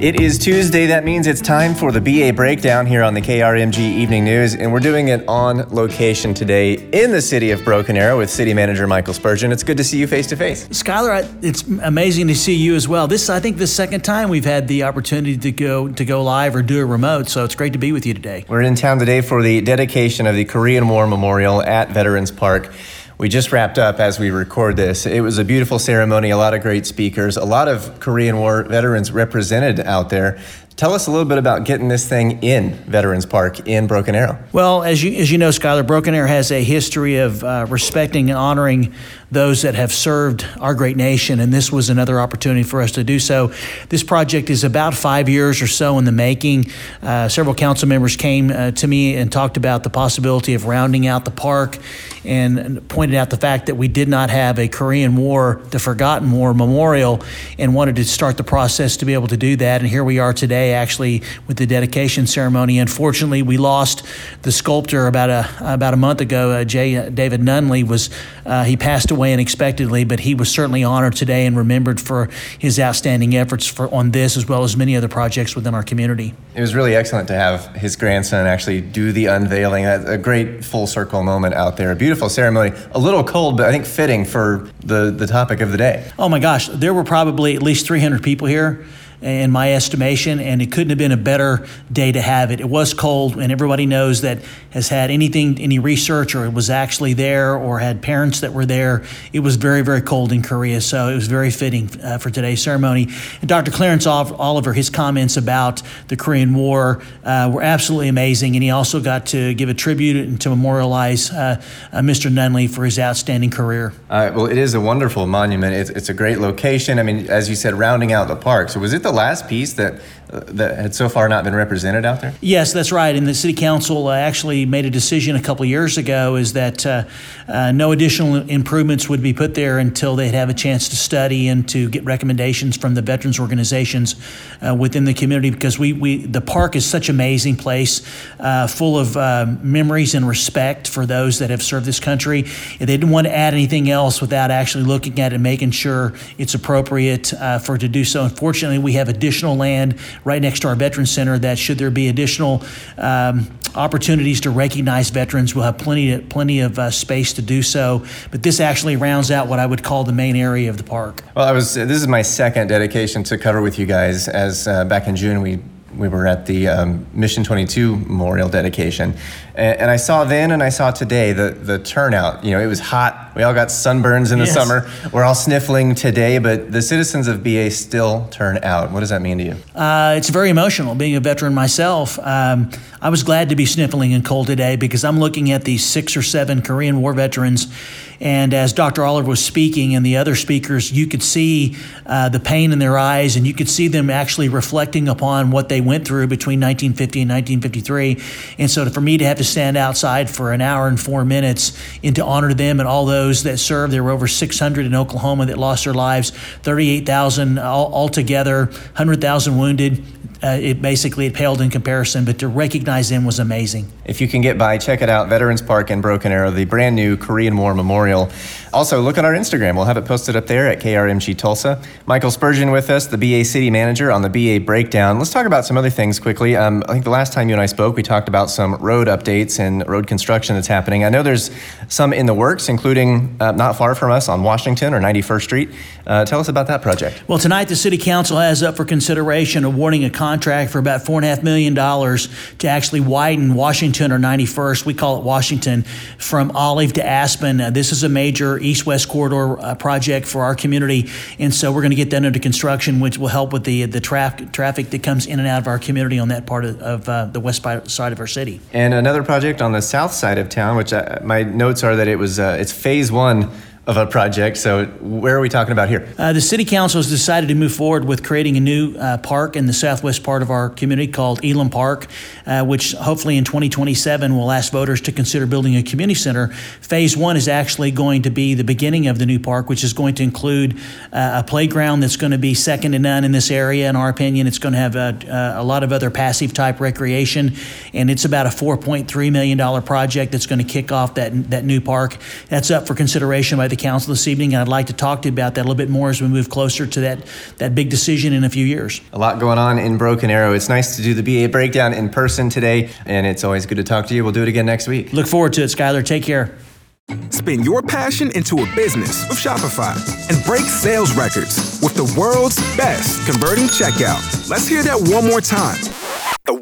It is Tuesday. That means it's time for the BA breakdown here on the KRMG Evening News, and we're doing it on location today in the city of Broken Arrow with City Manager Michael Spurgeon. It's good to see you face to face. Skyler, it's amazing to see you as well. This, I think, the second time we've had the opportunity to go to go live or do a remote, so it's great to be with you today. We're in town today for the dedication of the Korean War Memorial at Veterans Park. We just wrapped up as we record this. It was a beautiful ceremony, a lot of great speakers, a lot of Korean War veterans represented out there. Tell us a little bit about getting this thing in Veterans Park in Broken Arrow. Well, as you as you know, Skyler, Broken Arrow has a history of uh, respecting and honoring those that have served our great nation, and this was another opportunity for us to do so. This project is about five years or so in the making. Uh, several council members came uh, to me and talked about the possibility of rounding out the park and pointed out the fact that we did not have a Korean War, the Forgotten War memorial, and wanted to start the process to be able to do that. And here we are today, actually, with the dedication ceremony. Unfortunately, we lost the sculptor about a about a month ago. Uh, J. Uh, David Nunley was uh, he passed away unexpectedly, but he was certainly honored today and remembered for his outstanding efforts for on this as well as many other projects within our community. It was really excellent to have his grandson actually do the unveiling. A great full circle moment out there. A beautiful ceremony. A little cold, but I think fitting for the, the topic of the day. Oh my gosh, there were probably at least 300 people here in my estimation, and it couldn't have been a better day to have it. It was cold, and everybody knows that has had anything, any research, or it was actually there, or had parents that were there. It was very, very cold in Korea, so it was very fitting uh, for today's ceremony. And Dr. Clarence Oliver, his comments about the Korean War uh, were absolutely amazing, and he also got to give a tribute and to memorialize uh, uh Mr. Nunley for his outstanding career. Well, it is a wonderful monument. It's, it's a great location. I mean, as you said, rounding out the park. So was it the the last piece that that had so far not been represented out there? Yes, that's right. And the city council uh, actually made a decision a couple years ago is that uh, uh, no additional improvements would be put there until they'd have a chance to study and to get recommendations from the veterans organizations uh, within the community because we, we the park is such an amazing place, uh, full of memories and respect for those that have served this country. They didn't want to add anything else without actually looking at it and making sure it's appropriate for to do so. Unfortunately, we have additional land right next to our Veterans Center that should there be additional um, opportunities to recognize veterans, we'll have plenty, of, plenty of uh, space to do so. But this actually rounds out what I would call the main area of the park. Well, I was. This is my second dedication to cover with you guys. As uh, back in June we we were at the um, Mission 22 Memorial dedication, and, and, I saw then and I saw today the the turnout. You know, it was hot. We all got sunburns in the yes. summer. We're all sniffling today, but the citizens of BA still turn out. What does that mean to you? Uh, it's very emotional. Being a veteran myself, um, I was glad to be sniffling in cold today because I'm looking at these six or seven Korean War veterans and as Dr. Oliver was speaking and the other speakers, you could see uh, the pain in their eyes and you could see them actually reflecting upon what they went through between 1950 and 1953. And so for me to have to stand outside for an hour and four minutes and to honor them and all those that served, there were over 600 in Oklahoma that lost their lives, 38,000 altogether, 100,000 wounded uh, it basically it paled in comparison, but to recognize them was amazing. If you can get by, check it out. Veterans Park in Broken Arrow, the brand new Korean War Memorial. Also, look at our Instagram. We'll have it posted up there at KRMG Tulsa. Michael Spurgeon with us, the BA City Manager on the BA Breakdown. Let's talk about some other things quickly. Um, I think the last time you and I spoke, we talked about some road updates and road construction that's happening. I know there's some in the works, including uh, not far from us on Washington or 91st Street. Uh, tell us about that project. Well, tonight the City Council has up for consideration awarding a contract for about $4.5 million to actually widen Washington or 91st, we call it Washington, from Olive to Aspen. Uh, this is a major major east-west corridor uh, project for our community, and so we're going to get that under construction, which will help with the the traffic traffic that comes in and out of our community on that part of, of uh, the west side of our city. And another project on the south side of town, which I, my notes are that it was uh, it's phase one of a project. So, where are we talking about here? Uh, the City Council has decided to move forward with creating a new uh, park in the southwest part of our community called Elam Park, uh, which hopefully in 2027 will ask voters to consider building a community center. Phase one is actually going to be the beginning of the new park, which is going to include uh, a playground that's going to be second to none in this area, in our opinion. It's going to have a, a lot of other passive type recreation, and it's about a $4.3 million project that's going to kick off that, that new park. That's up for consideration by the council this evening, and I'd like to talk to you about that a little bit more as we move closer to that, that big decision in a few years. A lot going on in Broken Arrow. It's nice to do the BA breakdown in person today, and it's always good to talk to you. We'll do it again next week. Look forward to it, Skyler. Take care. Spin your passion into a business with Shopify and break sales records with the world's best converting checkout. Let's hear that one more time the